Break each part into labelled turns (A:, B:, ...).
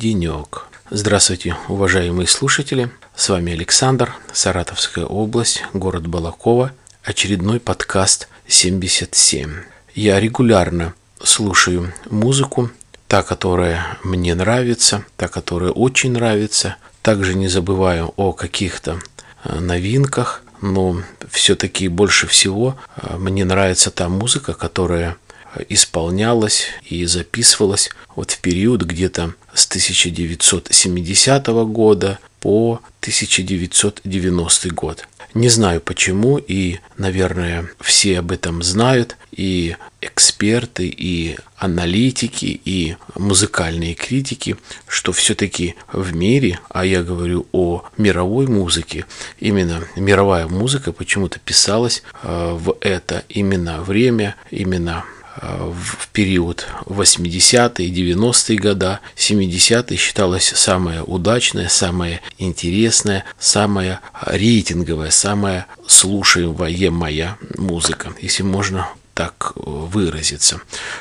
A: Денек. Здравствуйте, уважаемые слушатели. С вами Александр, Саратовская область, город Балакова, очередной подкаст 77. Я регулярно слушаю музыку, та, которая мне нравится, та, которая очень нравится. Также не забываю о каких-то э, новинках, но все-таки больше всего э, мне нравится та музыка, которая исполнялась и записывалась вот в период где-то с 1970 года по 1990 год. Не знаю почему, и, наверное, все об этом знают, и эксперты, и аналитики, и музыкальные критики, что все-таки в мире, а я говорю о мировой музыке, именно мировая музыка почему-то писалась э, в это именно время, именно в период 80-е, 90-е года, 70-е считалась самая удачная, самая интересная, самая рейтинговая, самая слушаемая музыка, если можно так выразиться.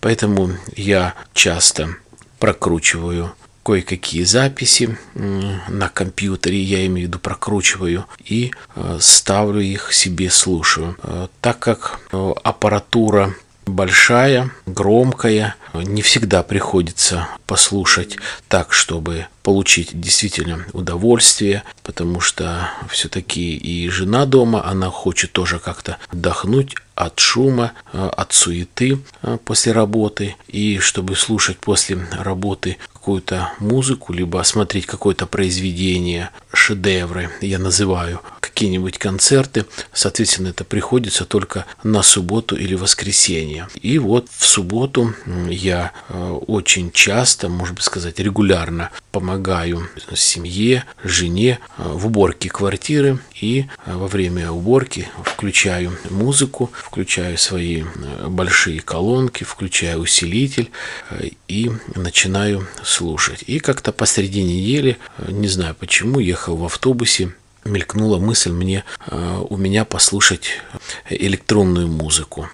A: Поэтому я часто прокручиваю кое-какие записи на компьютере, я имею в виду прокручиваю и э, ставлю их себе, слушаю. Э, так как э, аппаратура большая, громкая. Не всегда приходится послушать так, чтобы получить действительно удовольствие, потому что все-таки и жена дома, она хочет тоже как-то отдохнуть от шума, от суеты э, после работы. И чтобы слушать после работы какую-то музыку, либо смотреть какое-то произведение, шедевры, я называю, какие-нибудь концерты, соответственно, это приходится только на субботу или воскресенье. И вот в субботу я э, очень часто, может быть сказать, регулярно помогаю семье, жене э, в уборке квартиры и э, во время уборки включаю музыку, включаю свои большие колонки, включаю усилитель и начинаю слушать. И как-то посреди недели, не знаю почему, ехал в автобусе, мелькнула мысль мне э, у меня послушать электронную музыку.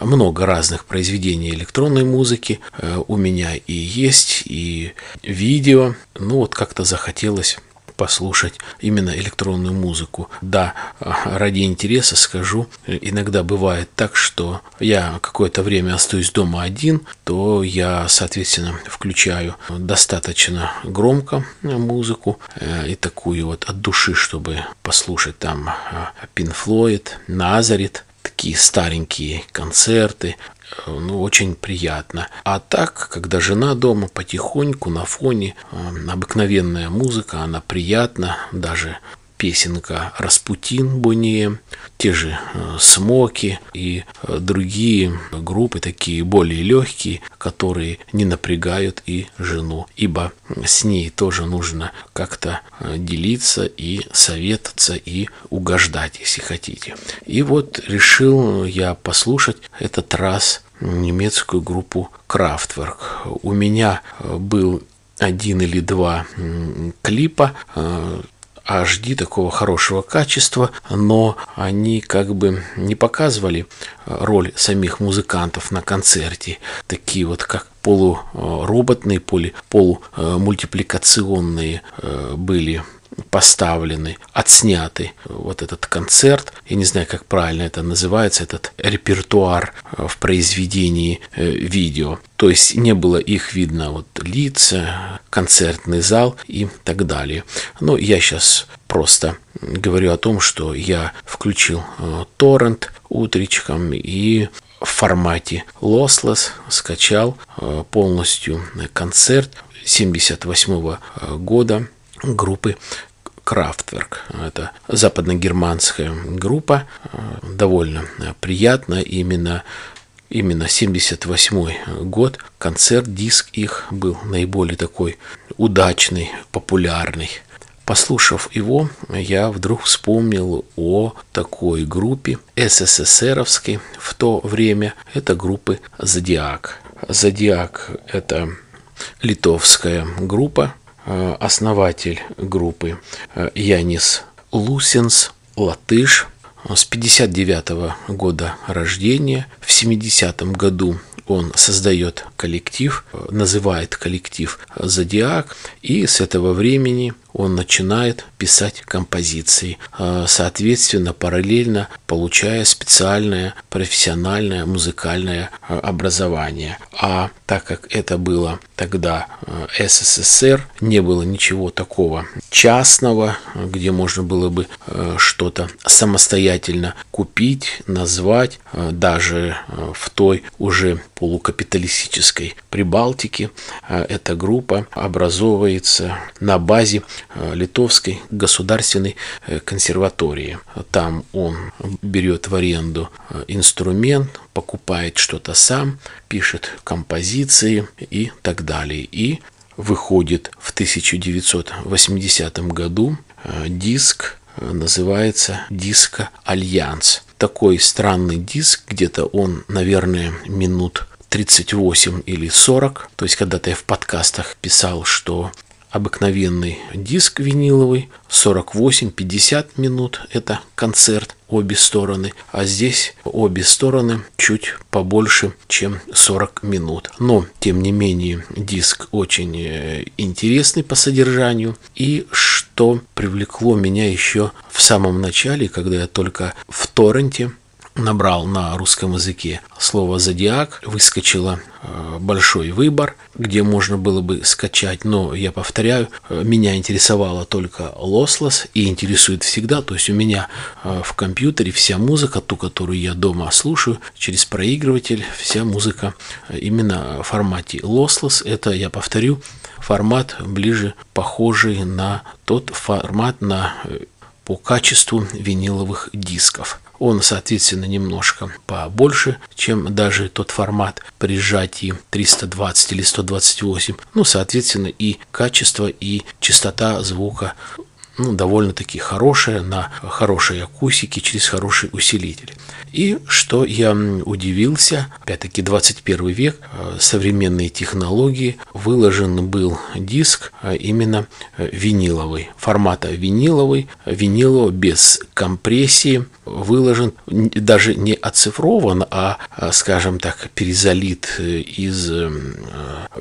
A: Много разных произведений электронной музыки э, у меня и есть, и видео. Ну вот как-то захотелось послушать именно электронную музыку. Да, ради интереса скажу, иногда бывает так, что я какое-то время остаюсь дома один, то я, соответственно, включаю достаточно громко музыку э, и такую вот от души, чтобы послушать там Pink Floyd, Nazareth, такие старенькие концерты, ну, очень приятно. А так, когда жена дома, потихоньку на фоне, э, обыкновенная музыка, она приятна, даже песенка «Распутин» Бонея, те же э, «Смоки» и э, другие группы, такие более легкие, которые не напрягают и жену, ибо с ней тоже нужно как-то э, делиться и советоваться и угождать, если хотите. И вот решил я послушать этот раз немецкую группу Kraftwerk. У меня был один или два клипа HD такого хорошего качества, но они как бы не показывали роль самих музыкантов на концерте. Такие вот как полуроботные, полумультипликационные э, были поставлены, отсняты вот этот концерт. Я не знаю, как правильно это называется, этот репертуар э, в произведении э, видео. То есть не было их видно вот лица, концертный зал и так далее. Но я сейчас просто говорю о том, что я включил э, торрент утречком и в формате lossless скачал полностью концерт 78 года группы Крафтверк. Это западногерманская группа. Довольно приятно именно именно 78 год концерт диск их был наиболее такой удачный популярный Послушав его, я вдруг вспомнил о такой группе СССРовской в то время. Это группы «Зодиак». «Зодиак» — это литовская группа, основатель группы э, Янис Лусенс, латыш, с 59 -го года рождения. В 70 году он создает коллектив, называет коллектив «Зодиак», и с этого времени он начинает писать композиции, а, соответственно, параллельно получая специальное профессиональное музыкальное а, образование. А так как это было тогда а, СССР, не было ничего такого частного, где можно было бы что-то самостоятельно купить, назвать, даже в той уже полукапиталистической Прибалтике эта группа образовывается на базе Э, Литовской государственной э, консерватории. Там он берет в аренду э, инструмент, покупает что-то сам, пишет композиции и так далее. И выходит в 1980 году диск, называется «Disco Alliance». Такой странный диск, где-то он, наверное, минут 38 или 40. То есть когда-то я в подкастах писал, что обыкновенный диск виниловый, 48-50 минут это концерт, обе стороны, а здесь обе стороны чуть побольше, чем 40 минут. Но, тем не менее, диск очень э, интересный по содержанию. И что привлекло меня еще в самом начале, когда я только в торренте набрал на русском языке слово «зодиак», выскочило э, большой выбор, где можно было бы скачать, но я повторяю, э, меня интересовало только Lossless и интересует всегда, то есть у меня э, в компьютере вся музыка, ту, которую я дома слушаю, через проигрыватель, вся музыка именно в формате Lossless, это, я повторю, формат ближе похожий на тот формат на по качеству виниловых дисков. Он, соответственно, немножко побольше, чем даже тот формат при сжатии 320 или 128. Ну, соответственно, и качество, и частота звука ну, довольно-таки хорошая, на хорошей акустике, через хороший усилитель. И что я удивился, опять-таки 21 век, э, современные технологии, выложен был диск э, именно э, виниловый, формата виниловый, виниловый без компрессии, выложен, даже не оцифрован, а, скажем так, перезалит из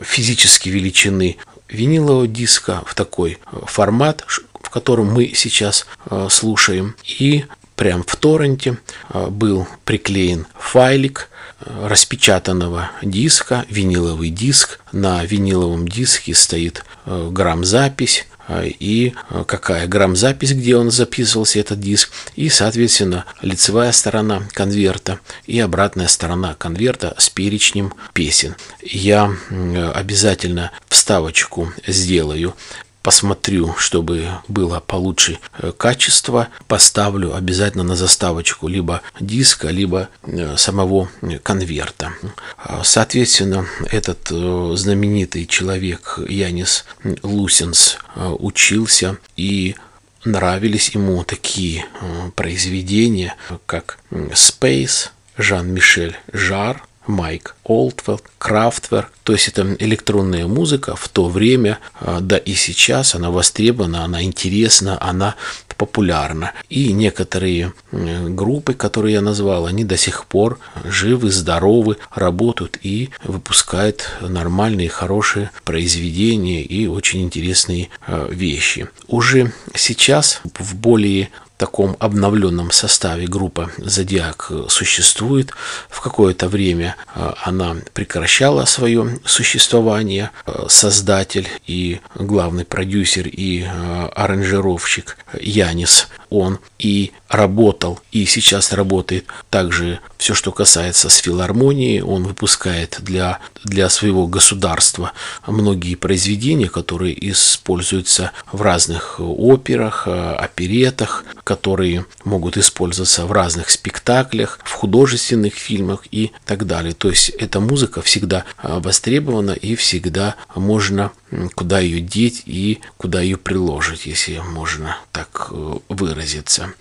A: физической величины винилового диска в такой формат, в котором мы сейчас слушаем. И прям в торренте а, был приклеен файлик а, распечатанного диска, виниловый диск. На виниловом диске стоит грамм-запись, и какая грамм-запись, где он записывался, этот диск, и, соответственно, лицевая сторона конверта и обратная сторона конверта с перечнем песен. Я обязательно вставочку сделаю посмотрю, чтобы было получше э, качество, поставлю обязательно на заставочку либо диска, либо э, самого конверта. А, соответственно, этот э, знаменитый человек Янис Лусенс учился и нравились ему такие произведения, как Space, Жан-Мишель Жар, Майк Олдвелл, Крафтверк. То есть это электронная музыка в то время, а, да и сейчас она востребована, она интересна, она популярна. И некоторые группы, которые я назвал, они до сих пор живы, здоровы, работают и выпускают нормальные, хорошие произведения и очень интересные а, вещи. Уже сейчас в более таком обновленном составе группа «Зодиак» существует. В какое-то время э, она прекращала свое существование. Э, создатель и главный продюсер и э, аранжировщик Янис, он и работал, и сейчас работает также все, что касается с филармонией. Он выпускает для, для своего государства многие произведения, которые используются в разных операх, оперетах, которые могут использоваться в разных спектаклях, в художественных фильмах и так далее. То есть эта музыка всегда востребована и всегда можно куда ее деть и куда ее приложить, если можно так э, выразиться.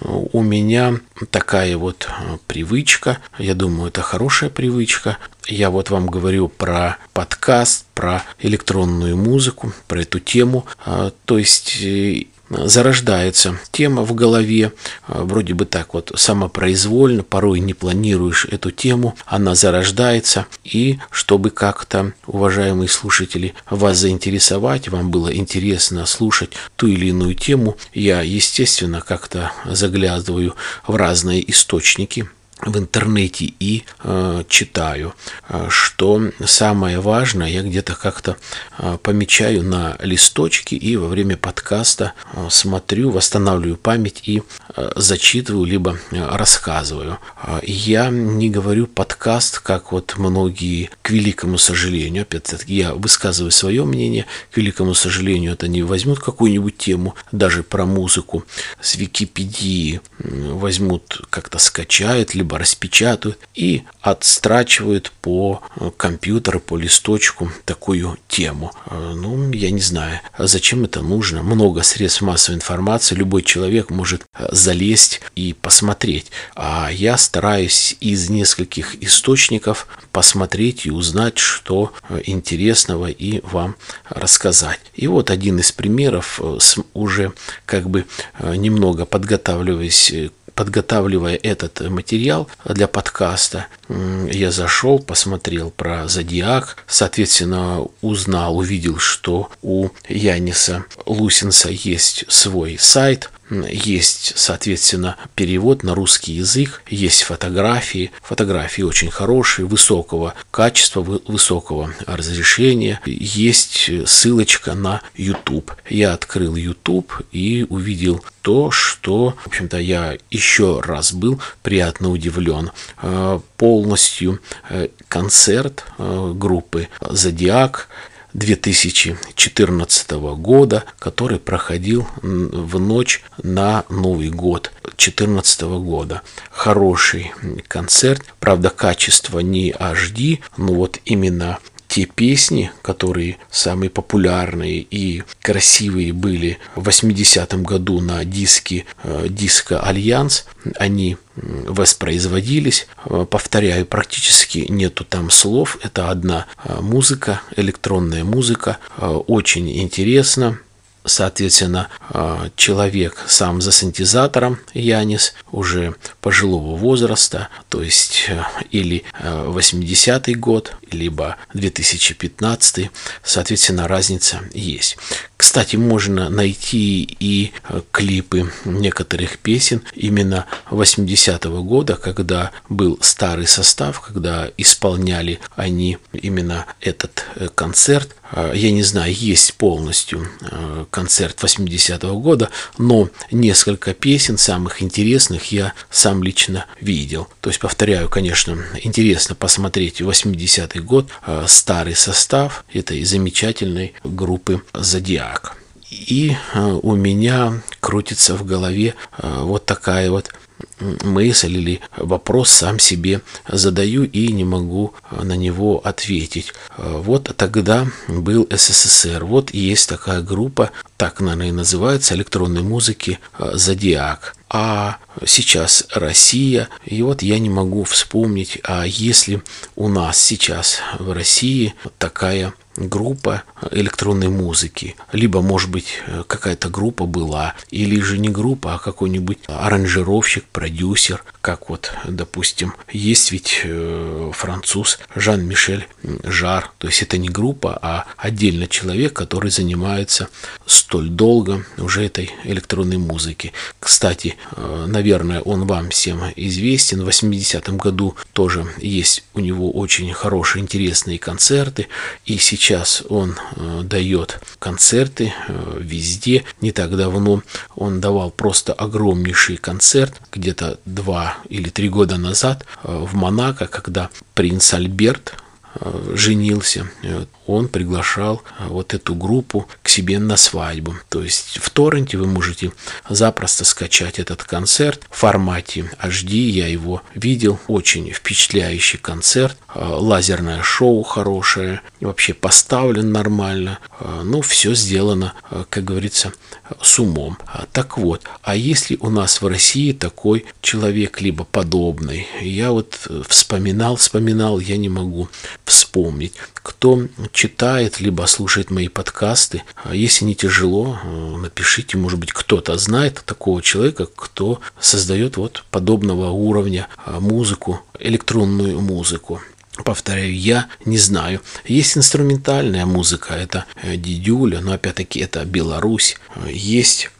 A: У меня такая вот э, привычка, я думаю, это хорошая привычка. Я вот вам говорю про подкаст, про электронную музыку, про эту тему. А, то есть э, зарождается тема в голове, вроде бы так вот самопроизвольно, порой не планируешь эту тему, она зарождается, и чтобы как-то, уважаемые слушатели, вас заинтересовать, вам было интересно слушать ту или иную тему, я, естественно, как-то заглядываю в разные источники, в интернете и э, читаю, э, что самое важное, я где-то как-то э, помечаю на листочке и во время подкаста э, смотрю, восстанавливаю память и э, зачитываю, либо э, рассказываю. Э, я не говорю подкаст, как вот многие, к великому сожалению, опять-таки я высказываю свое мнение, к великому сожалению, это не возьмут какую-нибудь тему, даже про музыку с Википедии возьмут, как-то скачают, либо либо распечатают и отстрачивают по э, компьютеру, по листочку такую тему. Э, ну, я не знаю, зачем это нужно. Много средств массовой информации, любой человек может э, залезть и посмотреть. А я стараюсь из нескольких источников посмотреть и узнать, что интересного и вам рассказать. И вот один из примеров, уже как бы немного подготавливаясь подготавливая этот материал для подкаста, я зашел, посмотрел про зодиак, соответственно, узнал, увидел, что у Яниса Лусинса есть свой сайт, есть, соответственно, перевод на русский язык, есть фотографии, фотографии очень хорошие, высокого качества, высокого разрешения, есть ссылочка на YouTube. Я открыл YouTube и увидел то, что, в общем-то, я еще раз был приятно удивлен. Э, полностью э, концерт э, группы «Зодиак» 2014 года, который проходил в ночь на Новый год 2014 года. Хороший концерт, правда, качество не HD, но вот именно те песни, которые самые популярные и красивые были в 80-м году на диске э, Disco Alliance, они воспроизводились. Э, повторяю, практически нету там слов. Это одна э, музыка, электронная музыка. Очень интересно соответственно, а, человек сам за синтезатором Янис уже пожилого возраста, то есть э, или 80-й э, год, либо 2015, соответственно, разница есть. Кстати, можно найти и э, клипы некоторых песен именно 80-го года, когда был старый состав, когда исполняли они именно этот концерт. Я не знаю, есть полностью концерт 80-го года, но несколько песен самых интересных я сам лично видел. То есть, повторяю, конечно, интересно посмотреть 80-й год, э, старый состав этой замечательной группы «Зодиак». И э, у меня крутится в голове э, вот такая вот мысль или вопрос сам себе задаю и не могу на него ответить. Вот тогда был СССР, вот есть такая группа, так, наверное, и называется, электронной музыки «Зодиак». А сейчас Россия, и вот я не могу вспомнить, а если у нас сейчас в России такая группа электронной музыки, либо, может быть, какая-то группа была, или же не группа, а какой-нибудь аранжировщик, продюсер, как вот, допустим, есть ведь э, француз Жан-Мишель Жар, то есть это не группа, а отдельно человек, который занимается столь долго уже этой электронной музыки. Кстати, э, наверное, он вам всем известен, в 80-м году тоже есть у него очень хорошие, интересные концерты, и сейчас сейчас он э, дает концерты э, везде. Не так давно он давал просто огромнейший концерт, где-то два или три года назад э, в Монако, когда принц Альберт женился он приглашал а, вот эту группу к себе на свадьбу. То есть в торренте вы можете запросто скачать этот концерт в формате HD. Я его видел. Очень впечатляющий концерт. А, лазерное шоу хорошее. Вообще поставлен нормально. А, ну, все сделано, как говорится, с умом. Так вот, а если у нас в России такой человек, либо подобный, я вот вспоминал, вспоминал, я не могу вспомнить. Кто читает, либо слушает мои подкасты, если не тяжело, напишите, может быть, кто-то знает такого человека, кто создает вот подобного уровня музыку, электронную музыку. Повторяю, я не знаю. Есть инструментальная музыка, это дидюля, но опять-таки это Беларусь. Есть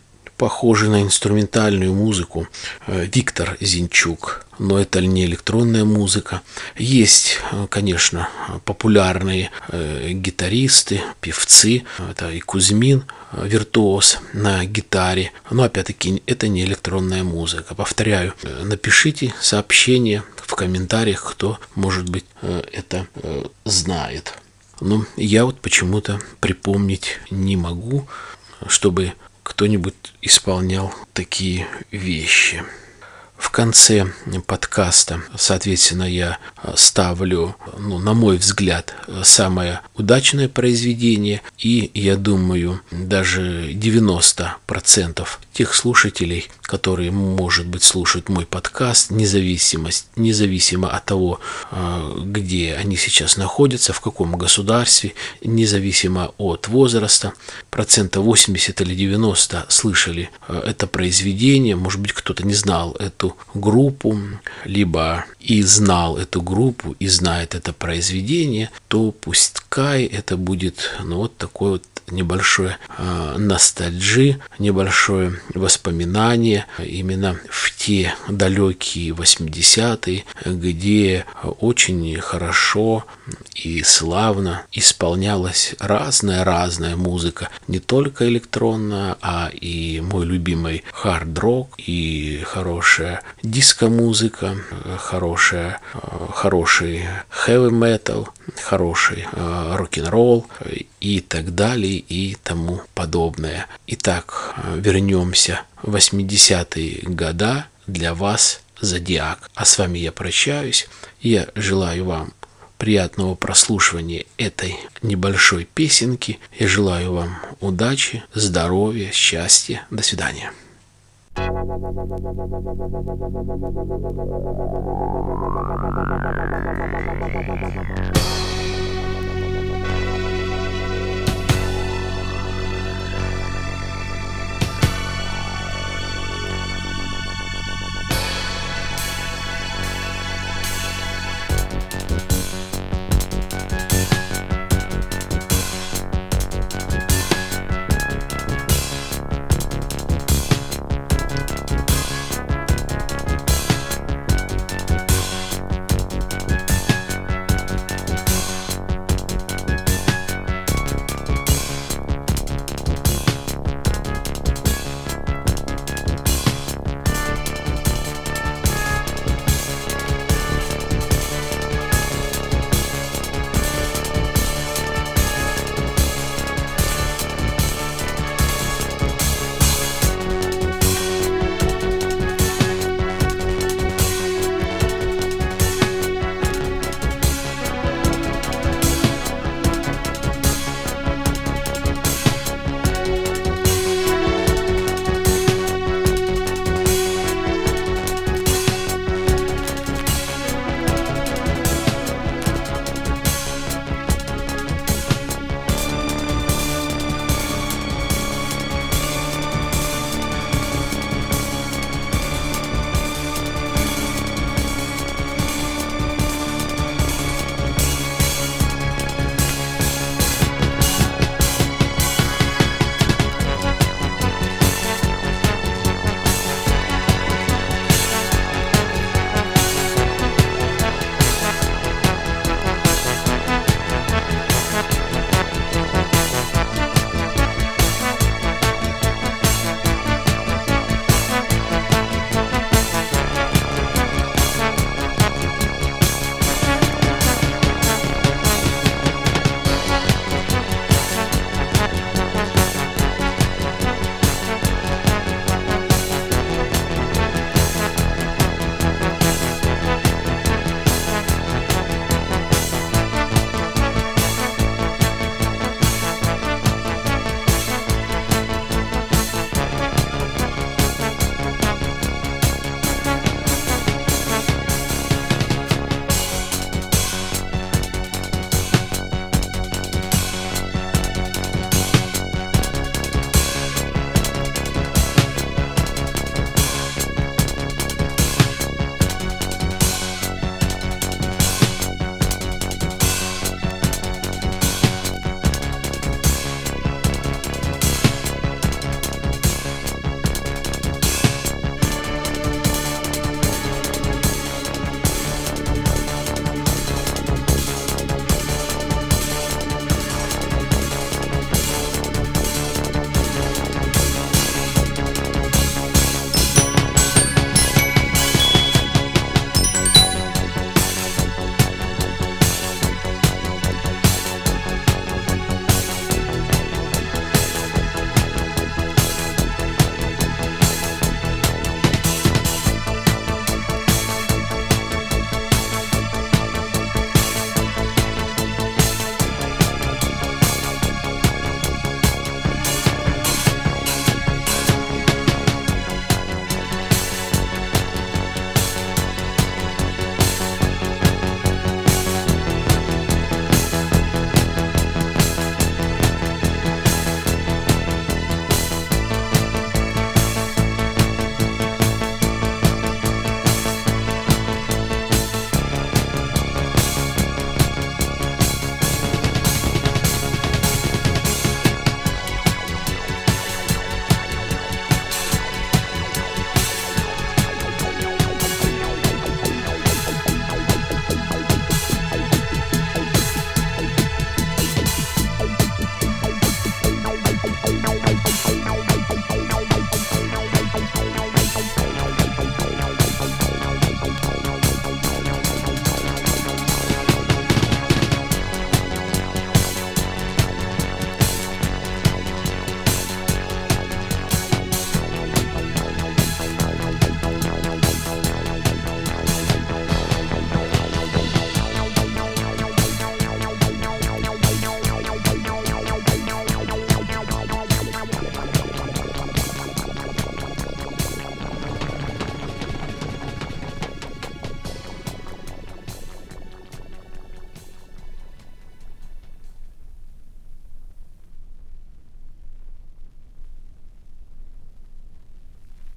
A: похожий на инструментальную музыку э, Виктор Зинчук, но это не электронная музыка. Есть, э, конечно, популярные э, гитаристы, певцы, это и Кузьмин, виртуоз на гитаре, но опять-таки это не электронная музыка. Повторяю, напишите сообщение в комментариях, кто, может быть, это знает. Но я вот почему-то припомнить не могу, чтобы кто-нибудь исполнял такие вещи. В конце подкаста, соответственно, я ставлю, ну, на мой взгляд, самое удачное произведение. И я думаю, даже 90% тех слушателей, которые, может быть, слушают мой подкаст, независимость, независимо от того, а, где они сейчас находятся, в каком государстве, независимо от возраста, процента 80 или 90 слышали а, это произведение, может быть, кто-то не знал эту группу, либо и знал эту группу, и знает это произведение, то пускай это будет ну, вот такой вот небольшое э, ностальджи, небольшое воспоминание именно в те далекие 80-е, где очень хорошо и славно исполнялась разная-разная музыка, не только электронная, а и мой любимый хард-рок, и хорошая диско-музыка, хорошая, хороший хэви-метал, хороший э, рок-н-ролл и так далее и тому подобное. Итак, вернемся в 80-е года для вас Зодиак. А с вами я прощаюсь. Я желаю вам приятного прослушивания этой небольшой песенки. Я желаю вам удачи, здоровья, счастья. До свидания.